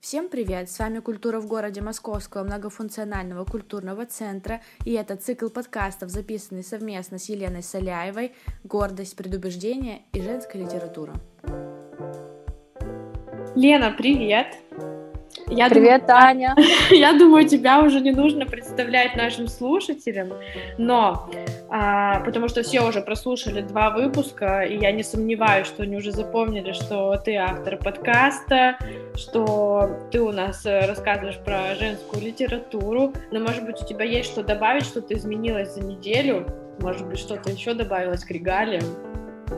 Всем привет! С вами «Культура в городе» Московского многофункционального культурного центра, и это цикл подкастов, записанный совместно с Еленой Соляевой «Гордость, предубеждение и женская литература». Лена, привет! Я Привет, думаю, Таня. Я думаю, тебя уже не нужно представлять нашим слушателям, но а, потому что все уже прослушали два выпуска, и я не сомневаюсь, что они уже запомнили, что ты автор подкаста, что ты у нас э, рассказываешь про женскую литературу, но, может быть, у тебя есть что добавить, что-то изменилось за неделю, может быть, что-то еще добавилось к регалиям?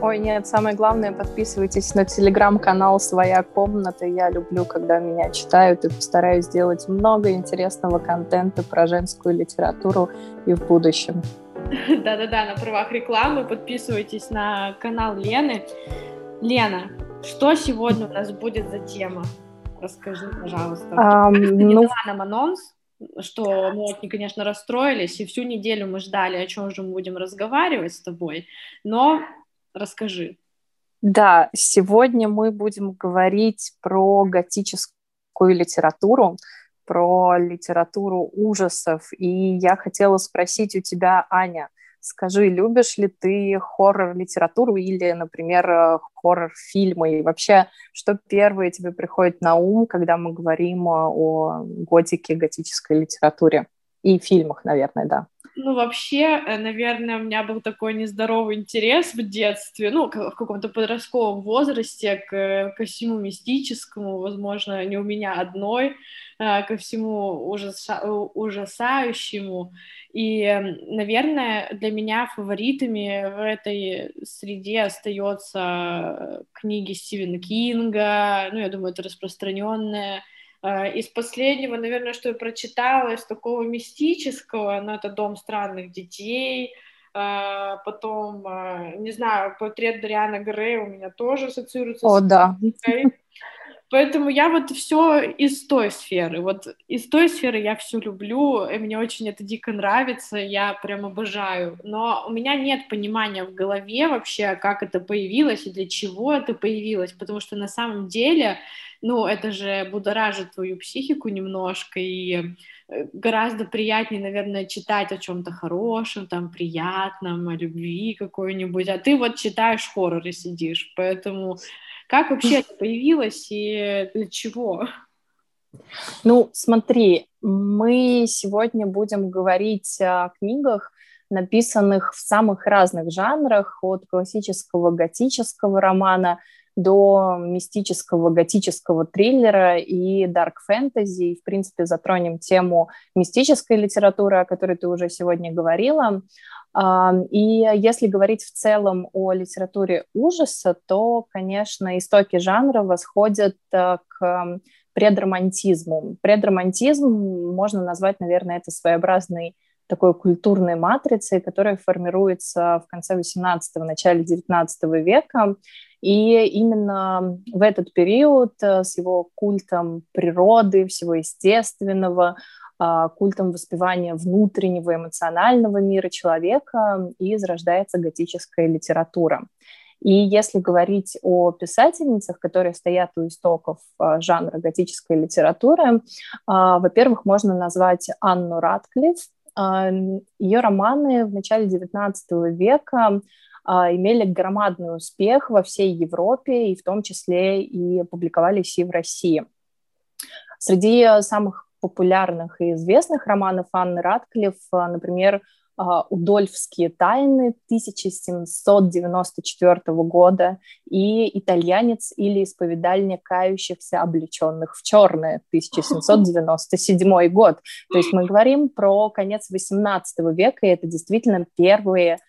Ой, нет, самое главное, подписывайтесь на телеграм-канал «Своя комната». Я люблю, когда меня читают, и постараюсь сделать много интересного контента про женскую литературу и в будущем. Да-да-да, на правах рекламы подписывайтесь на канал Лены. Лена, что сегодня у нас будет за тема? Расскажи, пожалуйста. Um, ну... нам анонс, что мы, конечно, расстроились, и всю неделю мы ждали, о чем же мы будем разговаривать с тобой, но Расскажи. Да, сегодня мы будем говорить про готическую литературу, про литературу ужасов. И я хотела спросить у тебя, Аня, скажи, любишь ли ты хоррор-литературу или, например, хоррор-фильмы? И вообще, что первое тебе приходит на ум, когда мы говорим о готике, готической литературе? И фильмах, наверное, да. Ну, вообще, э, наверное, у меня был такой нездоровый интерес в детстве, ну, в каком-то подростковом возрасте к, ко всему мистическому, возможно, не у меня одной, э, ко всему ужаса, ужасающему. И, наверное, для меня фаворитами в этой среде остается книги Стивена Кинга, ну, я думаю, это распространенная а, из последнего, наверное, что я прочитала, из такого мистического, ну, это «Дом странных детей», а, потом, а, не знаю, портрет Дариана Грея у меня тоже ассоциируется О, с... да. Поэтому я вот все из той сферы, вот из той сферы я все люблю, и мне очень это дико нравится, я прям обожаю, но у меня нет понимания в голове вообще, как это появилось и для чего это появилось, потому что на самом деле, ну, это же будоражит твою психику немножко, и э, гораздо приятнее, наверное, читать о чем-то хорошем, там, приятном, о любви какой-нибудь, а ты вот читаешь хоррор и сидишь, поэтому как вообще это появилось и для чего? Ну, смотри, мы сегодня будем говорить о книгах, написанных в самых разных жанрах, от классического готического романа до мистического готического триллера и дарк фэнтези. В принципе, затронем тему мистической литературы, о которой ты уже сегодня говорила. И если говорить в целом о литературе ужаса, то, конечно, истоки жанра восходят э, к предромантизму. Предромантизм можно назвать, наверное, это своеобразный такой культурной матрицей, которая формируется в конце XVIII, начале XIX века. И именно в этот период э, с его культом природы, всего естественного, а, культом воспевания внутреннего эмоционального мира человека и зарождается готическая литература. И если говорить о писательницах, которые стоят у истоков а, жанра готической литературы, а, во-первых, можно назвать Анну Ратклифф. Ее романы в начале XIX века имели громадный успех во всей Европе, и в том числе и публиковались и в России. Среди самых популярных и известных романов Анны Ратклифф, а, например, а, «Удольфские тайны» 1794 года и «Итальянец» или «Исповедальня кающихся, облеченных в черное» 1797 год. То есть мы говорим про конец XVIII века, и это действительно первые а,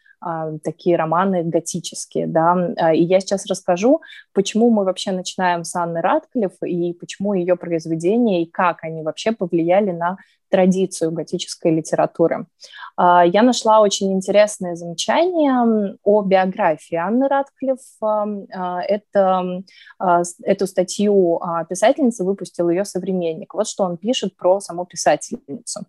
такие романы готические, да, а, и я сейчас расскажу, почему мы вообще начинаем с Анны Ратклифф и почему ее произведения и как они вообще повлияли на традицию готической литературы. А, я нашла очень интересное замечание о биографии Анны Ратклифф. Это, эту статью писательница выпустил ее современник. Вот что он пишет про саму писательницу.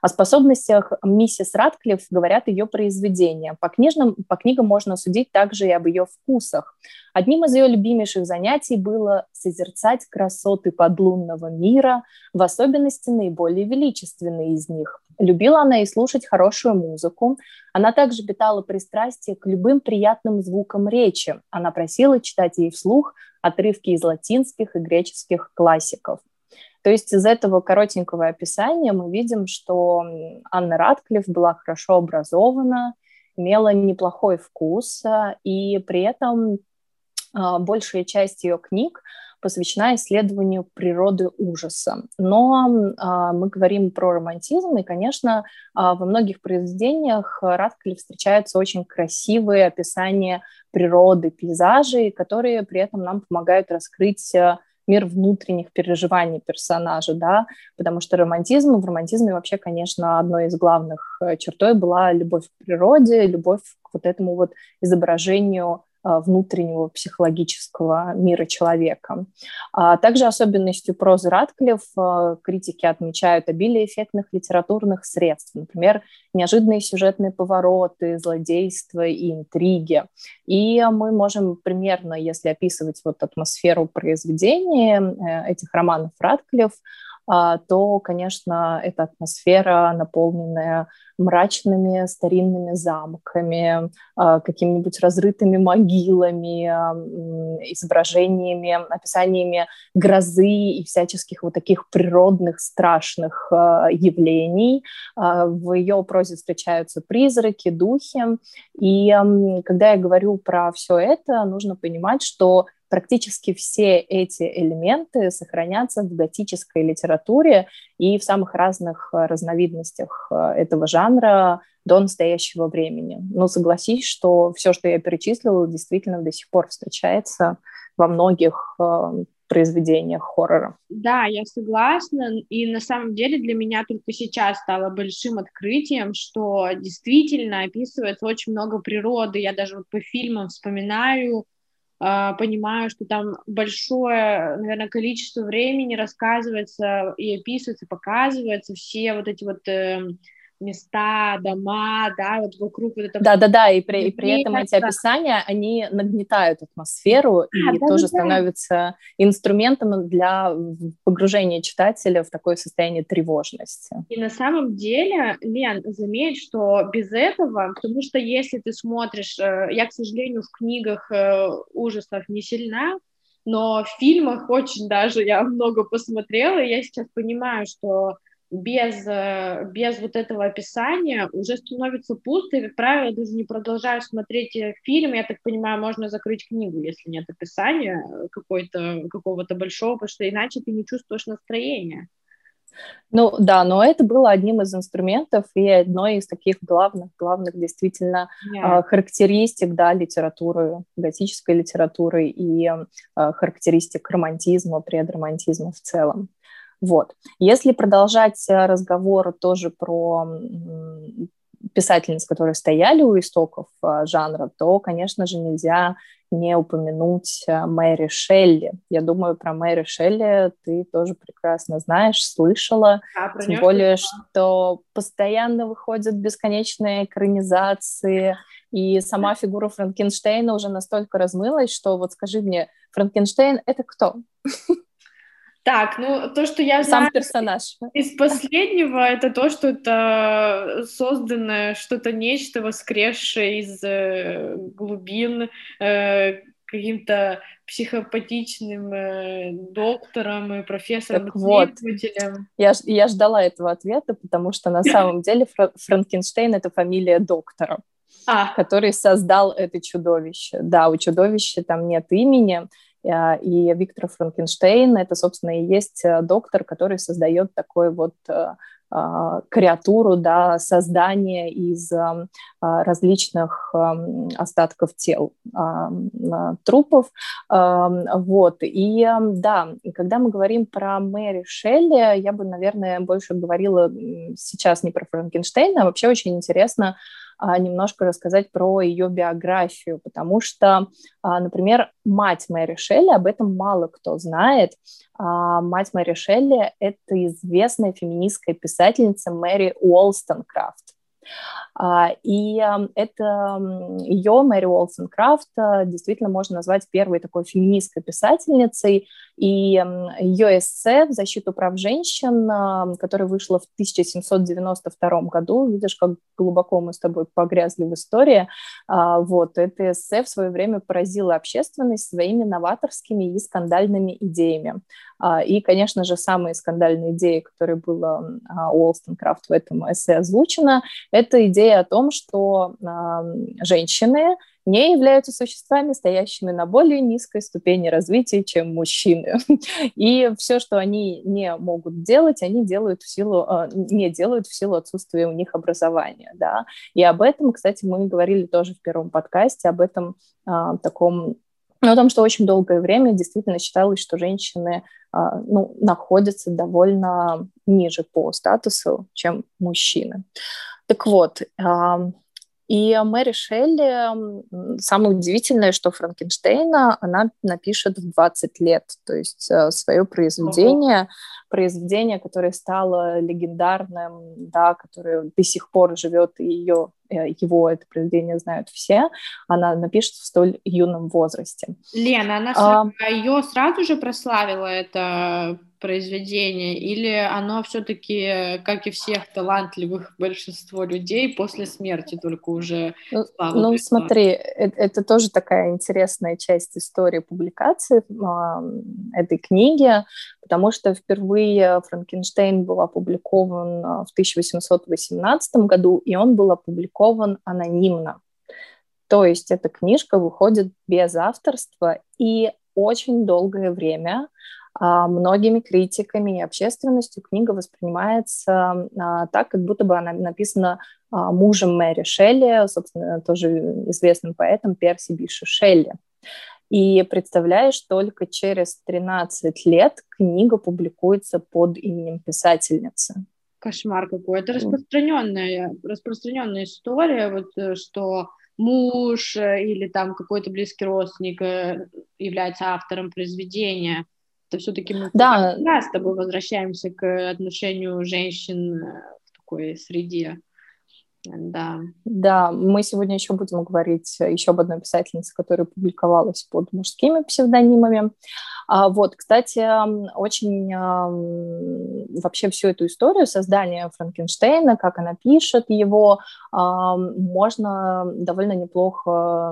О способностях миссис Ратклифф говорят ее произведения. По книжным, по книгам можно судить также и об ее вкусах. Одним из ее любимейших занятий было созерцать красоты подлунного мира, в особенности наиболее величественные из них. Любила она и слушать хорошую музыку. Она также питала пристрастие к любым приятным звукам речи. Она просила читать ей вслух отрывки из латинских и греческих классиков. То есть из этого коротенького описания мы видим, что Анна Радклифф была хорошо образована, имела неплохой вкус, и при этом а, большая часть ее книг посвящена исследованию природы ужаса. Но э, мы говорим про романтизм, и, конечно, э, во многих произведениях Радклифф встречаются очень красивые описания природы, пейзажей, которые при этом нам помогают раскрыть э, мир внутренних переживаний персонажа, да, потому что романтизм, в романтизме вообще, конечно, одной из главных э, чертой была любовь к природе, любовь к вот этому вот изображению а, внутреннего психологического мира человека. А также особенностью прозы Ратклифф а, критики отмечают обилие эффектных литературных средств, например, неожиданные сюжетные повороты, злодейства и интриги. И мы можем примерно, если описывать вот атмосферу произведения э, этих романов Ратклифф, а, то, конечно, эта атмосфера, наполненная мрачными старинными замками, а, какими-нибудь разрытыми могилами, изображениями, описаниями грозы и всяческих вот таких природных страшных а, явлений. В ее прозе встречаются призраки, духи. И когда я говорю про все это, нужно понимать, что практически все эти элементы сохранятся в готической литературе и в самых разных э, разновидностях э, этого жанра до настоящего времени. Но согласись, что все, что я перечислила, действительно до сих пор встречается во многих э, произведениях хоррора. Да, я согласна. И на самом деле для меня только сейчас стало большим открытием, что действительно описывается очень много природы. Я даже вот по фильмам вспоминаю понимаю, что там большое, наверное, количество времени рассказывается и описывается, показывается все вот эти вот э, места, дома, да, вот вокруг вот этого. Да, да, да, и при, и при этом эти описания, они нагнетают атмосферу а, и да, тоже да, становятся инструментом для погружения читателя в такое состояние тревожности. И на самом деле, Лен, заметь, что без этого, потому что если ты смотришь, э, я, к сожалению, в книгах э, ужасов не сильна, но в фильмах очень даже я много посмотрела, и я сейчас понимаю, что без, э, без вот этого описания уже становится пусто, и, как правило, даже не продолжаю смотреть э, фильм, я так понимаю, можно закрыть книгу, если нет описания какой-то, какого-то большого, потому что иначе ты не чувствуешь настроения. Ну да, но это было одним из инструментов и одной из таких главных, главных действительно yeah. характеристик да, литературы, готической литературы и характеристик романтизма, предромантизма в целом. Вот. Если продолжать э, разговор тоже про писательниц, которые стояли у истоков э, жанра, то, конечно же, нельзя не упомянуть э, Мэри Шелли. Я думаю, про Мэри Шелли ты тоже прекрасно знаешь, слышала. А, Тем более, что постоянно выходят бесконечные экранизации, и сама фигура Франкенштейна уже настолько размылась, что вот скажи мне, Франкенштейн — это кто? Так, ну то, что я знаю Сам персонаж. из последнего, это то, что это созданное что-то нечто воскресшее из э, глубин э, каким-то психопатичным э, доктором и профессором так вот, я, я ждала этого ответа, потому что на самом деле Франкенштейн — это фамилия доктора. А. который создал это чудовище. Да, у чудовища там нет имени, и Виктор Франкенштейн — это, собственно, и есть э, доктор, который создает такой вот э, а, креатуру, да, создание из а, различных остатков тел трупов. Вот. И да, когда мы говорим про Мэри Шелли, я бы, наверное, больше говорила сейчас не про Франкенштейна, а вообще очень интересно а, немножко рассказать про ее биографию, потому что, а, например, мать Мэри Шелли, об этом мало кто знает. А, мать Мэри Шелли — это известная феминистская писательница Мэри Уолстонкрафт. А, и это ее, Мэри Уолсон Крафт, действительно можно назвать первой такой феминистской писательницей, и ее эссе «В защиту прав женщин», которое вышло в 1792 году, видишь, как глубоко мы с тобой погрязли в истории, а, вот, это эссе в свое время поразило общественность своими новаторскими и скандальными идеями. А, и, конечно же, самые скандальные идеи, которые была Уолстон Крафт в этом эссе озвучена, это идея о том, что женщины не являются существами, стоящими на более низкой ступени развития, чем мужчины. И все, что они не могут делать, они делают в силу, а, не делают в силу отсутствия у них образования. Да? И об этом, кстати, мы говорили тоже в первом подкасте, об этом а, таком но о том, что очень долгое время действительно считалось, что женщины а, ну, находятся довольно ниже по статусу, чем мужчины. Так вот, и Мэри Шелли, самое удивительное, что Франкенштейна она напишет в 20 лет, то есть э, свое произведение, uh-huh. произведение, которое стало легендарным, да, которое до сих пор живет, и ее, его это произведение знают все, она напишет в столь юном возрасте. Лена, она а, ее сразу же прославила это произведение, или оно все-таки, как и всех талантливых большинство людей, после смерти только уже Ну, ну смотри, это, это тоже такая интересная часть истории публикации э, этой книги, потому что впервые Франкенштейн был опубликован а, в 1818 году, и он был опубликован анонимно. То есть эта книжка выходит без авторства, и очень долгое время а, многими критиками и общественностью книга воспринимается а, так, как будто бы она написана мужем Мэри Шелли, собственно, тоже известным поэтом Перси Биша Шелли. И представляешь, только через 13 лет книга публикуется под именем писательницы. Кошмар какой. Это распространенная, распространенная история, вот, э, что муж э, или там какой-то близкий родственник э, является автором произведения, это все-таки мы да. с тобой возвращаемся к отношению женщин в такой среде. Да. Да, мы сегодня еще будем говорить еще об одной писательнице, которая публиковалась под мужскими псевдонимами. А, вот, кстати, очень вообще всю эту историю создания Франкенштейна, как она пишет его, а, можно довольно неплохо,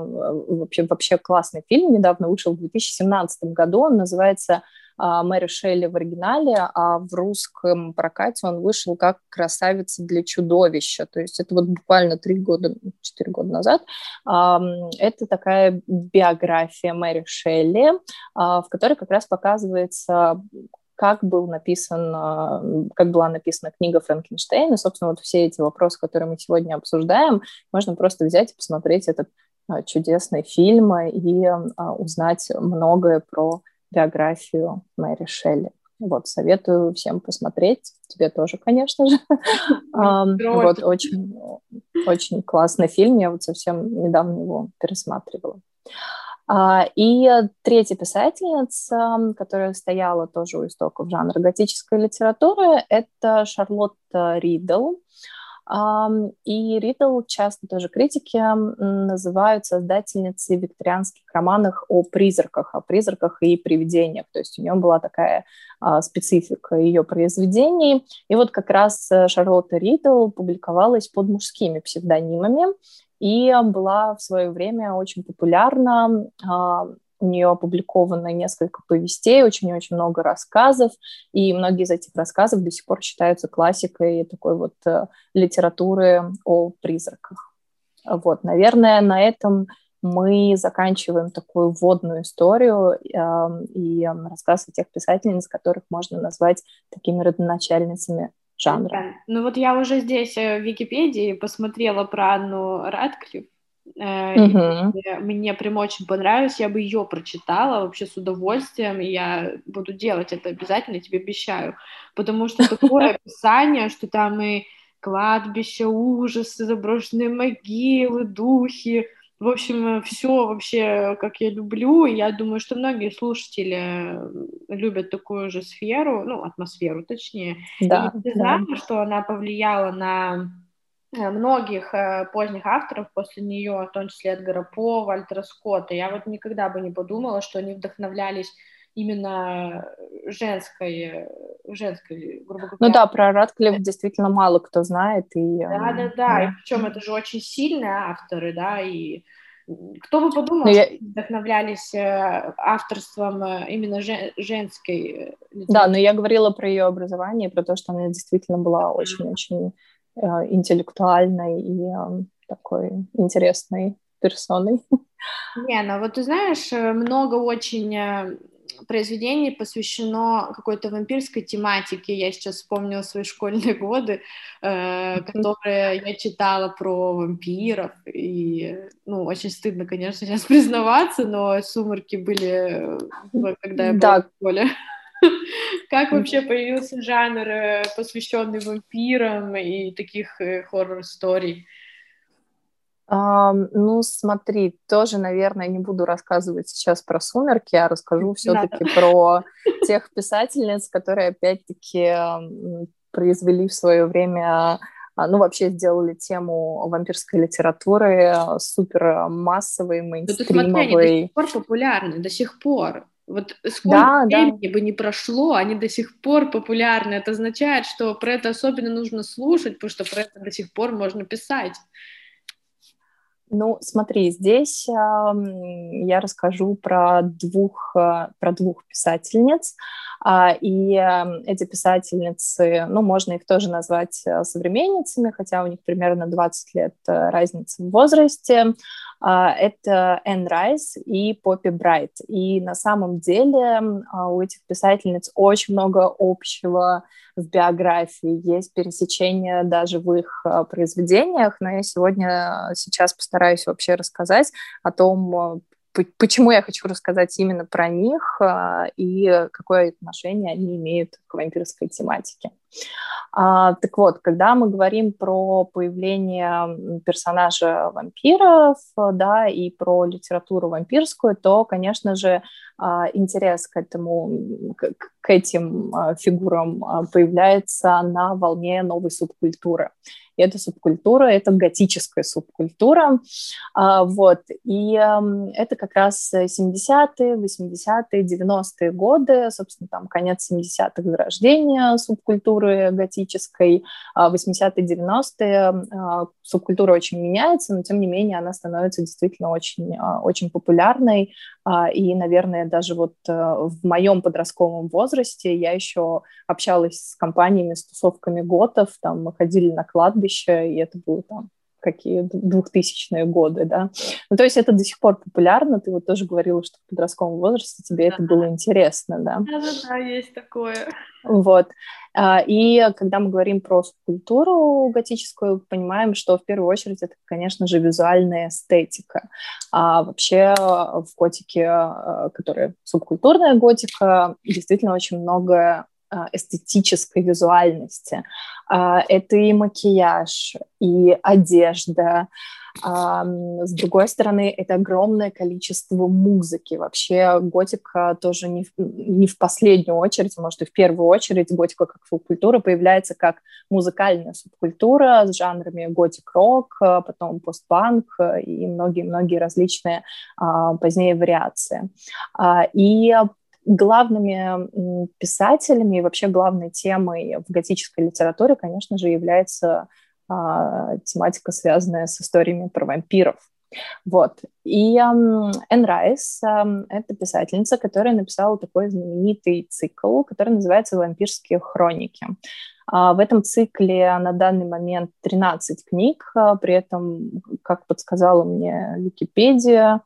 вообще, вообще классный фильм недавно вышел в 2017 году, он называется а, Мэри Шелли в оригинале, а в русском прокате он вышел как «Красавица для чудовища». То есть это вот буквально три года, четыре года назад. Это такая биография Мэри Шелли, в которой как раз показывается, как был написан, как была написана книга Франкенштейна. Собственно, вот все эти вопросы, которые мы сегодня обсуждаем, можно просто взять и посмотреть этот а, чудесный фильм и узнать многое про биографию Мэри Шелли. Вот, советую всем посмотреть, тебе тоже, конечно же. Вот, очень, очень классный фильм, я вот совсем недавно его пересматривала. А, и третья писательница, которая стояла тоже у истоков жанра готической литературы, это Шарлотта Ридл. И Ридл часто тоже критики называют создательницей викторианских романов о призраках, о призраках и привидениях. То есть у нее была такая а, специфика ее произведений. И вот как раз э, Шарлотта Ридл публиковалась под мужскими псевдонимами и была в свое время очень популярна а, у нее опубликовано несколько повестей, очень-очень много рассказов, и многие из этих рассказов до сих пор считаются классикой такой вот э, литературы о призраках. Вот, наверное, на этом мы заканчиваем такую вводную историю э, и э, рассказ о тех писательниц, которых можно назвать такими родоначальницами жанра. Ну вот я уже здесь э, в Википедии посмотрела про Анну Радклифф, Uh-huh. Мне прям очень понравилось, я бы ее прочитала вообще с удовольствием, и я буду делать это обязательно, тебе обещаю, потому что такое описание, что там и кладбище, ужасы, заброшенные могилы, духи, в общем, все вообще, как я люблю, я думаю, что многие слушатели любят такую же сферу, ну, атмосферу, точнее. Да, и ты да. знала, что она повлияла на э, многих э, поздних авторов после нее, в том числе Эдгара По, Вальтера Скотта. Я вот никогда бы не подумала, что они вдохновлялись именно женской, женской, грубо говоря. Ну да, про Радклифф действительно мало кто знает. И, да, да, да, и причем это же очень сильные авторы, да, и кто бы подумал, ну, я... вдохновлялись э, авторством э, именно женской литературы. Да, но я говорила про ее образование, про то, что она действительно была очень-очень э, интеллектуальной и такой интересной персоной. Не, ну вот ты знаешь, много очень произведений посвящено какой-то вампирской тематике. Я сейчас вспомнила свои школьные годы, э, которые я читала про вампиров. И, ну, очень стыдно, конечно, сейчас признаваться, но сумерки были, э, когда я была да. в школе. Как вообще появился жанр, э, посвященный вампирам и таких э, хоррор-историй? Ну, смотри, тоже, наверное, не буду рассказывать сейчас про «Сумерки», а расскажу все-таки про тех писательниц, которые, опять-таки, произвели в свое время а, ну, вообще сделали тему вампирской литературы супер массовой, мейнстримовой. Смотри, они до сих пор популярны, до сих пор. Вот сколько да, времени да. бы не прошло, они до сих пор популярны. Это означает, что про это особенно нужно слушать, потому что про это до сих пор можно писать. Ну, смотри, здесь э, я расскажу про двух, э, про двух писательниц. Э, и эти писательницы, ну, можно их тоже назвать э, современницами, хотя у них примерно 20 лет э, разницы в возрасте. А, это Энн Райс и Поппи Брайт. И на самом деле а, у этих писательниц очень много общего в биографии, есть пересечения даже в их а, произведениях, но я сегодня сейчас постараюсь вообще рассказать о том, почему я хочу рассказать именно про них и какое отношение они имеют к вампирской тематике. А, так вот, когда мы говорим про появление персонажа вампиров, да, и про литературу вампирскую, то, конечно же, а, интерес к этому, к, этим а, фигурам а, появляется на волне новой субкультуры. И эта субкультура — это готическая субкультура. Вот. И это как раз 70-е, 80-е, 90-е годы, собственно, там конец 70-х зарождение субкультуры готической, 80-е, 90-е субкультура очень меняется, но тем не менее она становится действительно очень, очень популярной. И, наверное, даже вот э, в моем подростковом возрасте я еще общалась с компаниями, с тусовками готов, там мы ходили на кладбище, и это было там какие двухтысячные годы, да. Ну, то есть это до сих пор популярно. Ты вот тоже говорила, что в подростковом возрасте тебе да. это было интересно, да? Да-да-да, есть такое. Вот. А, и когда мы говорим про культуру готическую, понимаем, что в первую очередь это, конечно же, визуальная эстетика. А вообще в готике, а, которая субкультурная готика, действительно очень много а, эстетической визуальности. А, это и макияж, и одежда. А, с другой стороны, это огромное количество музыки. Вообще готика тоже не в, не в последнюю очередь, может и в первую очередь готика как субкультура появляется как музыкальная субкультура с жанрами готик-рок, потом постпанк и многие-многие различные позднее вариации. И главными писателями и вообще главной темой в готической литературе, конечно же, является а, тематика, связанная с историями про вампиров. Вот. И эм, Энн Райс эм, — это писательница, которая написала такой знаменитый цикл, который называется «Вампирские хроники». А, в этом цикле на данный момент 13 книг, а, при этом, как подсказала мне Википедия,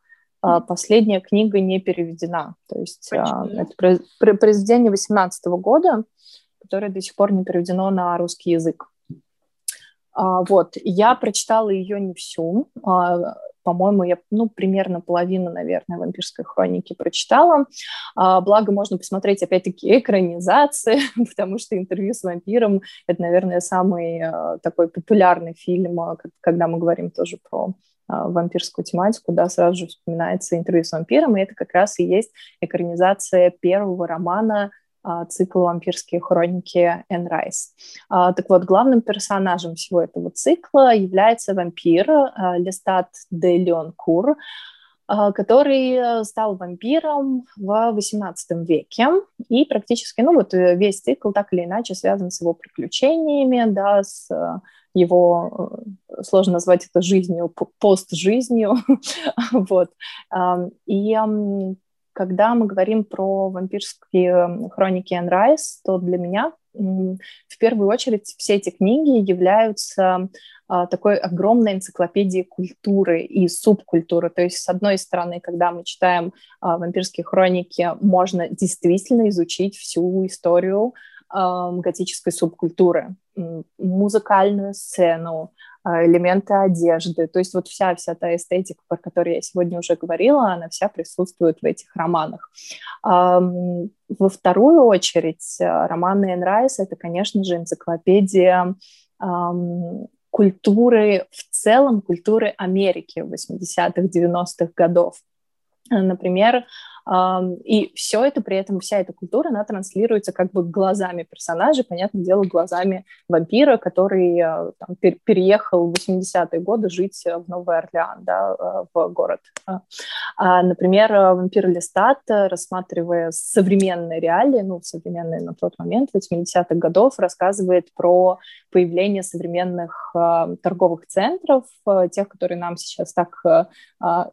последняя книга не переведена. То есть а, Почему? это произведение 18 года, которое до сих пор не переведено на русский язык. А, вот, я прочитала ее не всю, по-моему, я, ну, примерно половину, наверное, «Вампирской хроники» прочитала. Благо, можно посмотреть, опять-таки, экранизации, потому что «Интервью с вампиром» — это, наверное, самый такой популярный фильм, когда мы говорим тоже про а, вампирскую тематику, да, сразу же вспоминается интервью с вампиром, и это как раз и есть экранизация первого романа цикл «Вампирские хроники Энн Райс». Так вот, главным персонажем всего этого цикла является вампир Лестат де Леонкур, который стал вампиром в XVIII веке, и практически, ну вот весь цикл так или иначе связан с его приключениями, да, с его, э, сложно назвать это жизнью, пост-жизнью, вот. И когда мы говорим про вампирские хроники Энн то для меня в первую очередь все эти книги являются а, такой огромной энциклопедией культуры и субкультуры. То есть, с одной стороны, когда мы читаем а, вампирские хроники, можно действительно изучить всю историю готической субкультуры, музыкальную сцену, а, элементы одежды. То есть вот вся, вся та эстетика, про которую я сегодня уже говорила, она вся присутствует в этих романах. Во вторую очередь, а, романы Энн Райс — это, конечно же, энциклопедия культуры в целом, культуры Америки 80-х, 90-х годов. Например, и все это при этом, вся эта культура, она транслируется как бы глазами персонажей, понятное дело, глазами вампира, который э, там, переехал в 80-е годы жить в Новый Орлеан, да, э, в город. А, например, вампир Листат, рассматривая современные реалии, ну, современные на тот момент, 80-х годов, рассказывает про появление современных э, торговых центров, тех, которые нам сейчас так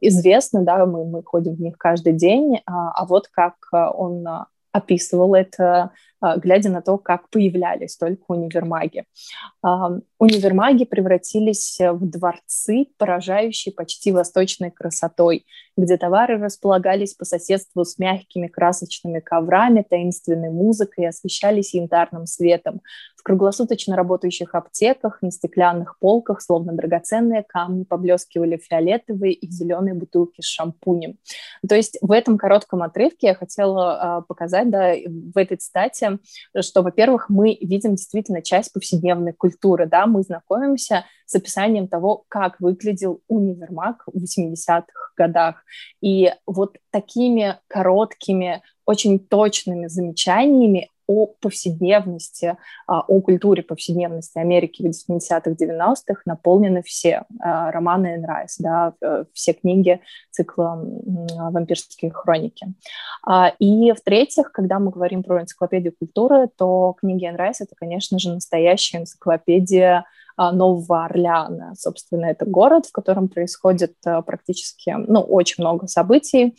известны, да, мы, мы ходим в них каждый день, а, а вот как а, он а, описывал это, глядя на то, как появлялись только универмаги. Универмаги превратились в дворцы, поражающие почти восточной красотой, где товары располагались по соседству с мягкими красочными коврами, таинственной музыкой и освещались янтарным светом в круглосуточно работающих аптеках, на стеклянных полках, словно драгоценные камни, поблескивали фиолетовые и зеленые бутылки с шампунем. То есть в этом коротком отрывке я хотела э, показать, да, в этой цитате, что, во-первых, мы видим действительно часть повседневной культуры, да, мы знакомимся с описанием того, как выглядел универмаг в 80-х годах. И вот такими короткими, очень точными замечаниями о повседневности, а, о культуре повседневности Америки в 80-х, 90-х наполнены все а, романы Энн Райс, да, все книги цикла «Вампирские хроники». А, и в-третьих, когда мы говорим про энциклопедию культуры, то книги Энн Райс — это, конечно же, настоящая энциклопедия Нового Орлеана. Собственно, это город, в котором происходит практически, ну, очень много событий,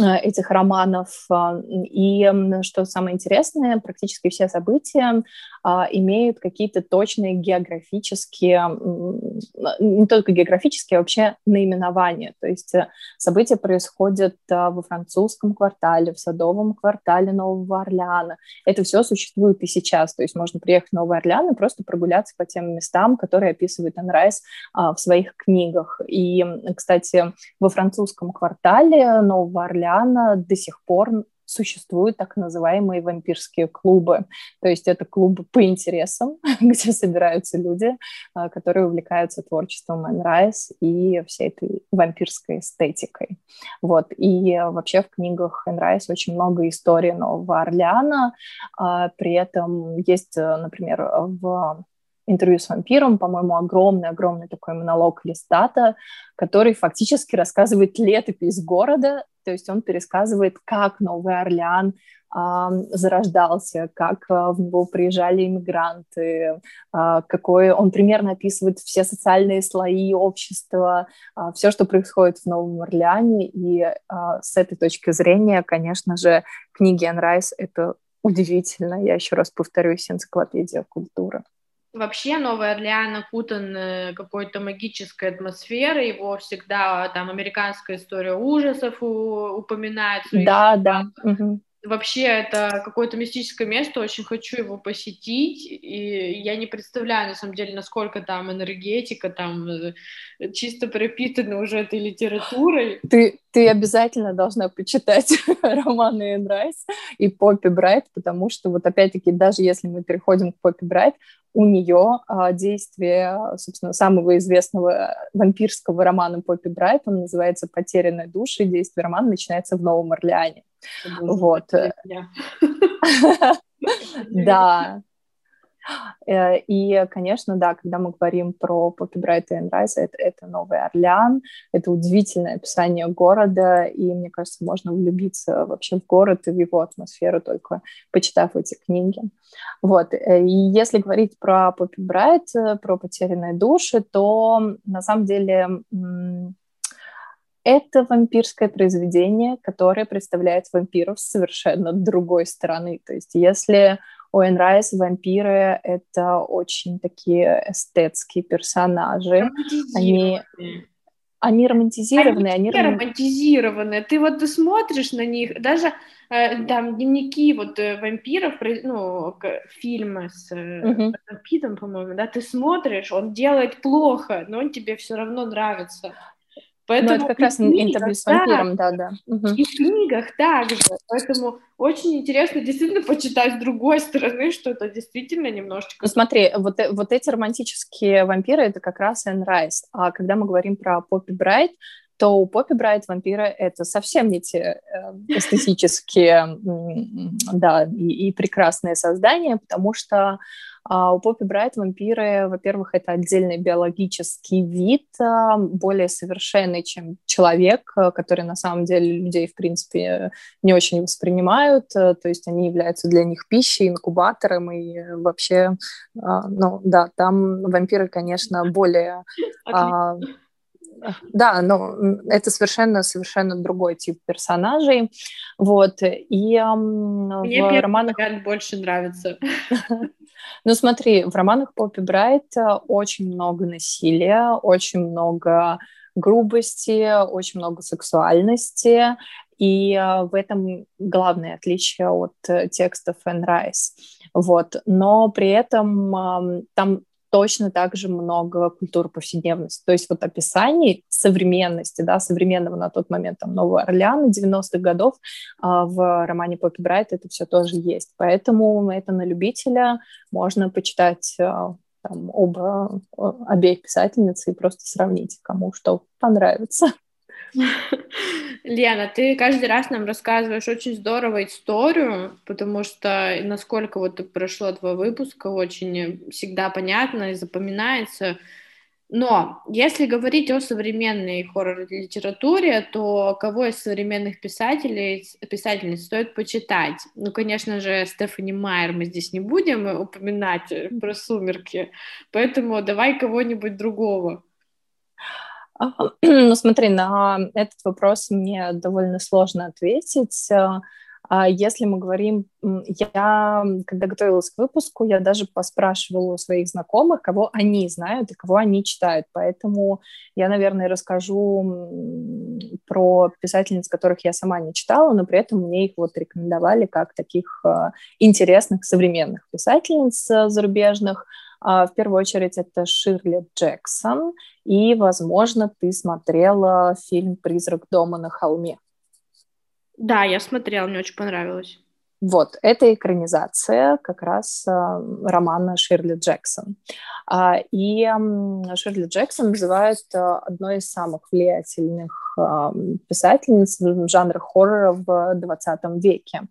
этих романов. А, и что самое интересное, практически все события а, имеют какие-то точные географические, не только географические, а вообще наименования. То есть э, события происходят а, во французском квартале, в садовом квартале Нового Орлеана. Это все существует и сейчас. То есть можно приехать в Новый Орлеан и просто прогуляться по тем местам, которые описывает Анрайс в своих книгах. И, кстати, во французском квартале Нового Орлеана Орлеана до сих пор существуют так называемые вампирские клубы. То есть это клубы по интересам, где собираются люди, а, которые увлекаются творчеством Энн Райс и всей этой вампирской эстетикой. Вот. И вообще в книгах Энн Райс очень много историй Нового Орлеана. А, при этом есть, например, в интервью с вампиром, по-моему, огромный-огромный такой монолог Листата, который фактически рассказывает летопись города, то есть он пересказывает, как Новый Орлеан зарождался, как э, в него приезжали иммигранты, э, какой он примерно описывает все социальные слои общества, э, все, что происходит в Новом Орлеане. И с этой точки зрения, конечно же, книги Энн Райс — это удивительно, я еще раз повторюсь, энциклопедия культуры. Вообще Новый Орлеан окутан э, какой-то магической атмосферой, его всегда там американская история ужасов упоминает. Да, да. Угу вообще это какое-то мистическое место, очень хочу его посетить, и я не представляю, на самом деле, насколько там энергетика, там э, чисто пропитана уже этой литературой. Ты, ты обязательно должна почитать романы Энн Райс и Поппи Брайт, потому что вот опять-таки, даже если мы переходим к Поппи Брайт, у нее а, действие, собственно, самого известного вампирского романа Поппи Брайт, он называется «Потерянная душа», и действие романа начинается в Новом Орлеане. Вот. Да, Э, и, конечно, да, когда мы говорим про Poppy Bright и Энрайза, это, это Новый Орлеан, это удивительное описание города, и, мне кажется, можно влюбиться вообще в город и в его атмосферу, только почитав эти книги. Вот. Э, и если говорить про Poppy Bright, э, про потерянные души, то на самом деле это вампирское произведение, которое представляет вампиров с совершенно другой стороны. То есть если у Энн Райс вампиры — это очень такие эстетские персонажи. Они, они романтизированы. Они, они романтизированы. Ты вот ты смотришь на них, даже э, там дневники вот э, вампиров, ну, фильмы с uh-huh. Питом, по-моему, да, ты смотришь, он делает плохо, но он тебе все равно нравится. Поэтому ну, это как раз книгах, интервью с вампиром, да, да. Угу. И в книгах также. Поэтому очень интересно действительно почитать с другой стороны, что это действительно немножечко... Ну смотри, вот, э, вот эти романтические вампиры — это как раз Энн Райс. А когда мы говорим про Поппи Брайт, то у Поппи Брайт вампиры — это совсем не те э, эстетические, да, и, и прекрасные создания, потому что у Поппи Брайт вампиры, во-первых, это отдельный биологический вид, а, более совершенный, чем человек, а, который на самом деле людей, в принципе, не очень воспринимают, то есть они являются для них пищей, инкубатором, и вообще, ну да, там вампиры, конечно, более... Отлично да, но это совершенно, совершенно другой тип персонажей, вот, и Мне в романах... больше нравится. Ну смотри, в романах Поппи Брайт э, очень много насилия, очень много грубости, очень много сексуальности, и э, в этом главное отличие от э, текстов Энн Райс. Вот. Но при этом там точно так же много культуры повседневности. То есть вот описаний современности, да, современного на тот момент там Нового Орлеана 90-х годов а, в романе Поппи Брайт это все тоже есть. Поэтому это на любителя можно почитать а, там, оба, обеих писательниц и просто сравнить, кому что понравится. Лена, ты каждый раз нам рассказываешь очень здорово историю, потому что насколько вот прошло два выпуска, очень всегда понятно и запоминается. Но если говорить о современной хоррор-литературе, то кого из современных писателей, писательниц стоит почитать? Ну, конечно же, Стефани Майер мы здесь не будем упоминать про «Сумерки», поэтому давай кого-нибудь другого. Ну, смотри, на этот вопрос мне довольно сложно ответить. А, а если мы говорим, я, когда готовилась к выпуску, я даже поспрашивала у своих знакомых, кого они знают и кого они читают. Поэтому я, наверное, расскажу про писательниц, которых я сама не читала, но при этом мне их вот рекомендовали как таких а, интересных современных писательниц зарубежных. В первую очередь это Ширли Джексон, и, возможно, ты смотрела фильм «Призрак дома на холме». Да, я смотрела, мне очень понравилось. Вот, это экранизация как раз э, романа Ширли Джексон. А, и Ширли Джексон называют э, одной из самых влиятельных писательниц жанра хоррора в 20 веке.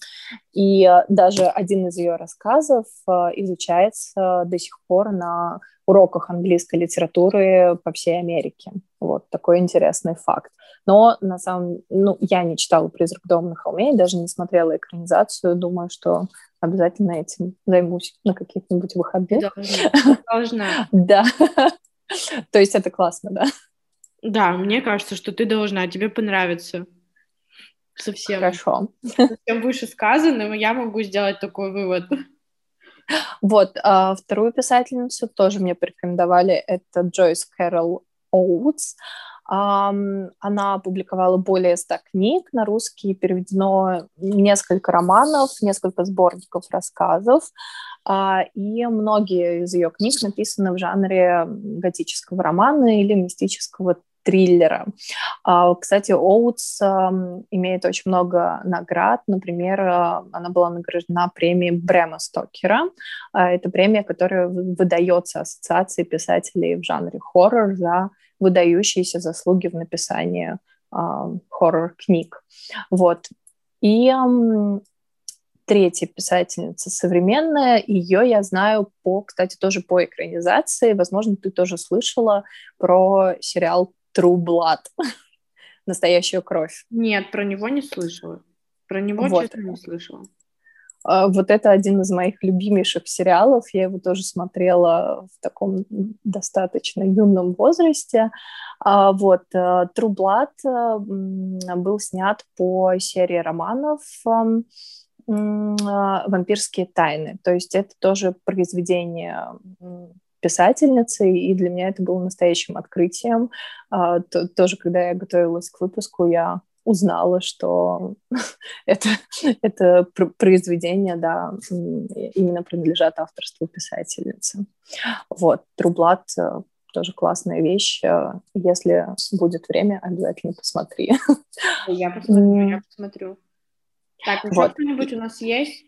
И даже один из ее рассказов изучается до сих пор на уроках английской литературы по всей Америке. Вот такой интересный факт. Но на самом ну, я не читала «Призрак дома на холме» и даже не смотрела экранизацию. Думаю, что обязательно этим займусь на каких-нибудь выходных. Должна. Да. То есть это классно, да? Да, мне кажется, что ты должна, тебе понравится. Совсем. Хорошо. Совсем выше сказанным, я могу сделать такой вывод. Вот, а вторую писательницу тоже мне порекомендовали, это Джойс Кэрол Оутс. Она опубликовала более ста книг. На русский, переведено несколько романов, несколько сборников рассказов, а, и многие из ее книг написаны в жанре готического романа или мистического триллера. А, кстати, Оутс имеет очень много наград. Например, а, она была награждена премией Брема Стокера. Это премия, которая выдается Ассоциации писателей в жанре хоррор за выдающиеся заслуги в написании хоррор-книг. Вот. И третья писательница современная, ее я знаю по, кстати, тоже по экранизации. Возможно, ты тоже слышала про сериал True Blood. Настоящая кровь. Нет, про него не слышала. Про него, вот. честно, не слышала. А, вот это один из моих любимейших сериалов. Я его тоже смотрела в таком достаточно юном возрасте. А, вот э, True Blood э, был снят по серии романов а, «Вампирские тайны». То есть это тоже произведение писательницы, и для меня это было настоящим открытием. Тоже, когда я готовилась к выпуску, я узнала, что это, это произведение, да, именно принадлежат авторству писательницы. Вот, Трублат э, тоже классная вещь. Э, если будет время, обязательно посмотри. Я посмотрю, я посмотрю. Так, еще вот. что-нибудь у нас есть?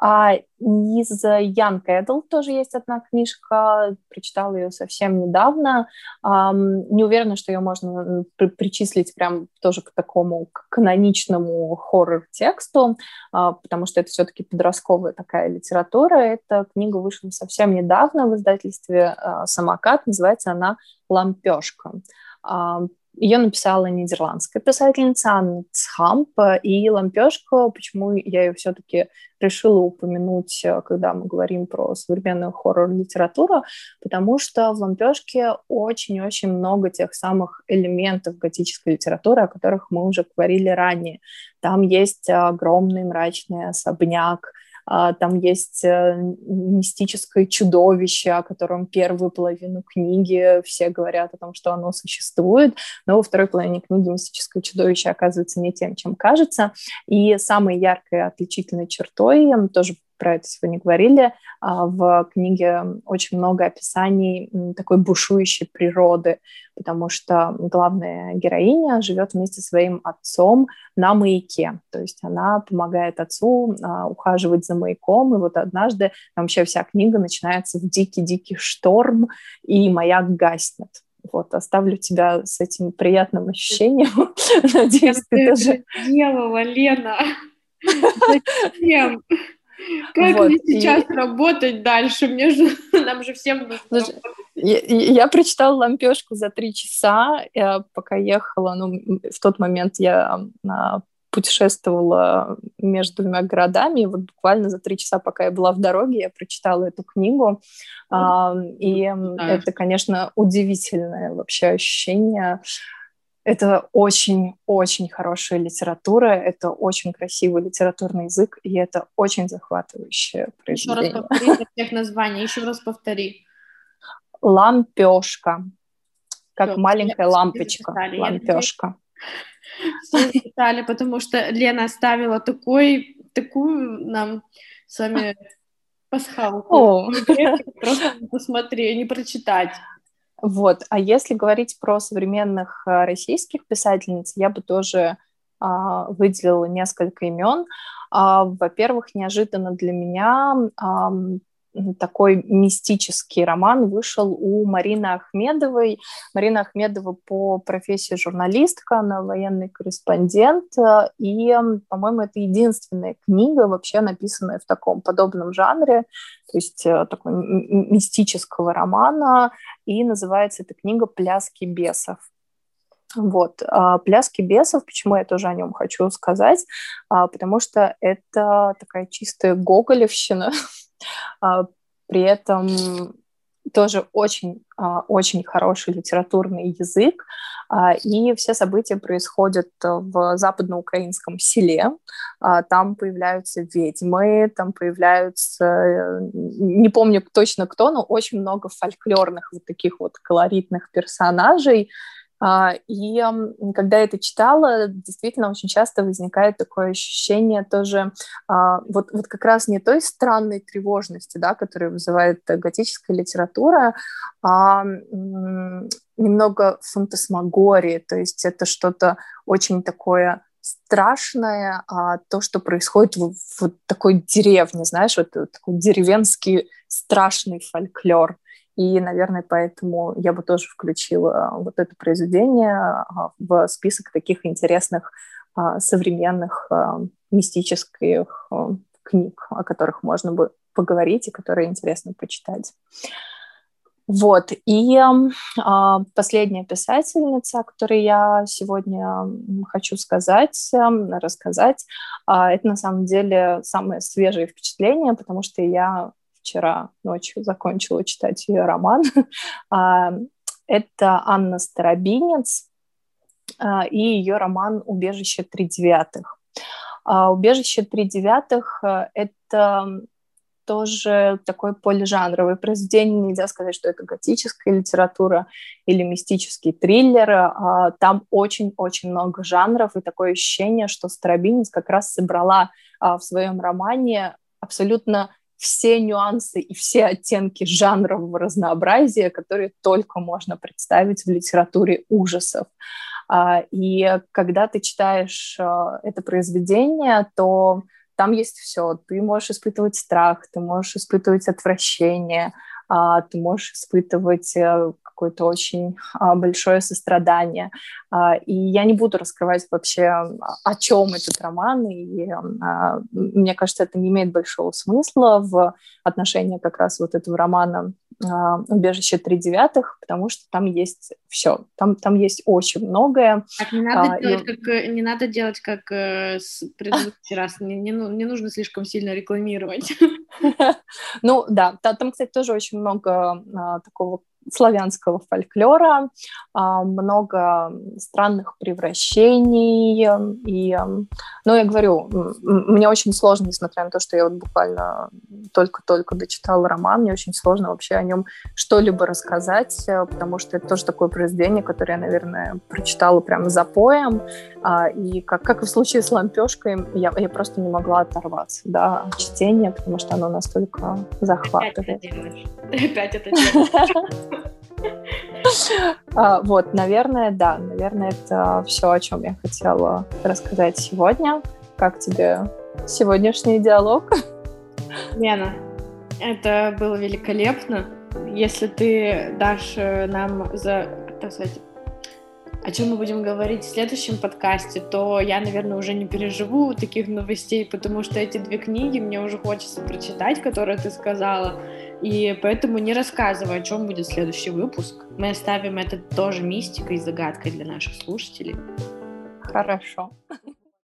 А из Ян Кэдл тоже есть одна книжка, прочитала ее совсем недавно. Не уверена, что ее можно при причислить прям тоже к такому каноничному хоррор-тексту, uh, потому что это все-таки подростковая такая литература. Эта книга вышла совсем недавно в издательстве uh, «Самокат», называется она «Лампешка». Ее написала нидерландская писательница Анна Цхамп, и «Лампешка», почему я ее все-таки решила упомянуть, э, когда мы говорим про современную хоррор-литературу, потому что в «Лампешке» очень-очень много тех самых элементов готической литературы, о которых мы уже говорили ранее. Там есть огромный мрачный особняк, там есть э, мистическое чудовище, о котором первую половину книги все говорят о том, что оно существует, но во второй половине книги мистическое чудовище оказывается не тем, чем кажется. И самой яркой отличительной чертой, тоже про это сегодня говорили. А, в книге очень много описаний такой бушующей природы, потому что главная героиня живет вместе со своим отцом на маяке. То есть она помогает отцу а, ухаживать за маяком, и вот однажды там вообще вся книга начинается в дикий-дикий шторм, и маяк гаснет. Вот, оставлю тебя с этим приятным ощущением. Надеюсь, ты тоже... делала, Лена? Зачем? Как вот, мне сейчас и... работать дальше? Мне же, нам же всем нужно Слушай, я, я прочитала «Лампешку» за три часа, я пока ехала, ну, в тот момент я а, путешествовала между двумя городами, и вот буквально за три часа, пока я была в дороге, я прочитала эту книгу, а, и да. это, конечно, удивительное вообще ощущение, это очень-очень хорошая литература, это очень красивый литературный язык, и это очень захватывающее произведение. Еще раз повтори всех названий, еще раз повтори. Лампешка, как Все, маленькая лампочка, лампешка. Все записали, потому что Лена оставила такой, такую нам с вами пасхалку. Просто посмотри, не прочитать. Вот. А если говорить про современных э, российских писательниц, я бы тоже а, выделила несколько имен. А, во-первых, неожиданно для меня а, такой мистический роман вышел у Марины Ахмедовой. Марина Ахмедова по профессии журналистка, она военный корреспондент, э, и, по-моему, это единственная книга, вообще написанная в таком подобном жанре, то есть э, такой мистического романа, и называется эта книга «Пляски бесов». Вот, а, «Пляски бесов», почему я тоже о нем хочу сказать, а, потому что это такая чистая гоголевщина, а, при этом тоже очень, а, очень хороший литературный язык, а, и все события происходят в западноукраинском селе. Там появляются ведьмы, там появляются, э, не помню точно кто, но очень много фольклорных вот таких вот колоритных персонажей, а, и когда я это читала, действительно очень часто возникает такое ощущение тоже а, вот, вот как раз не той странной тревожности, да, которую вызывает готическая литература, а немного фантасмагории, то есть это что-то очень такое страшное, а то, что происходит в, в такой деревне, знаешь, вот такой деревенский страшный фольклор. И, наверное, поэтому я бы тоже включила вот это произведение а, в список таких интересных современных мистических книг, о которых можно бы поговорить и которые интересно почитать. Вот, и э, последняя писательница, о которой я сегодня хочу сказать, э, рассказать, э, это на самом деле самое свежее впечатление, потому что я вчера ночью закончила читать ее роман. Это Анна Старобинец и ее роман «Убежище три девятых». «Убежище три девятых» — это тоже такой полижанровое произведение. Нельзя сказать, что это готическая литература или мистический триллер. А, там очень-очень много жанров, и такое ощущение, что Старобинец как раз собрала а, в своем романе абсолютно все нюансы и все оттенки жанрового разнообразия, которые только можно представить в литературе ужасов. А, и когда ты читаешь это произведение, то там есть все. Ты можешь испытывать страх, ты можешь испытывать отвращение, а, ты можешь испытывать э, какое-то очень а, большое сострадание. А, и я не буду раскрывать вообще, о чем этот роман, и мне кажется, это не имеет большого смысла в отношении как раз вот этого романа «Убежище три девятых», потому что там есть все, там, там есть очень многое. Так, не надо, а, делать, и... как, э, не надо делать, как э, с предыдущий раз, не, не, ну, не нужно слишком сильно рекламировать. Ну да, там, кстати, тоже очень много а, такого славянского фольклора, а, много странных превращений. И, ну, я говорю, мне очень сложно, несмотря на то, что я вот буквально только-только дочитала роман, мне очень сложно вообще о нем что-либо рассказать, э, потому что это тоже такое произведение, которое я, наверное, прочитала прямо за поем. А, и как, как и в случае с «Лампешкой», я, я просто не могла оторваться да, от чтения, потому что оно настолько захватывает. Ты опять это делаешь. А, вот, наверное, да, наверное, это все, о чем я хотела рассказать сегодня. Как тебе сегодняшний диалог? Лена, это было великолепно. Если ты дашь э, нам за, так сказать, о чем мы будем говорить в следующем подкасте, то я, наверное, уже не переживу таких новостей, потому что эти две книги мне уже хочется прочитать, которые ты сказала. И поэтому не рассказывай, о чем будет следующий выпуск. Мы оставим это тоже мистикой и загадкой для наших слушателей. Хорошо.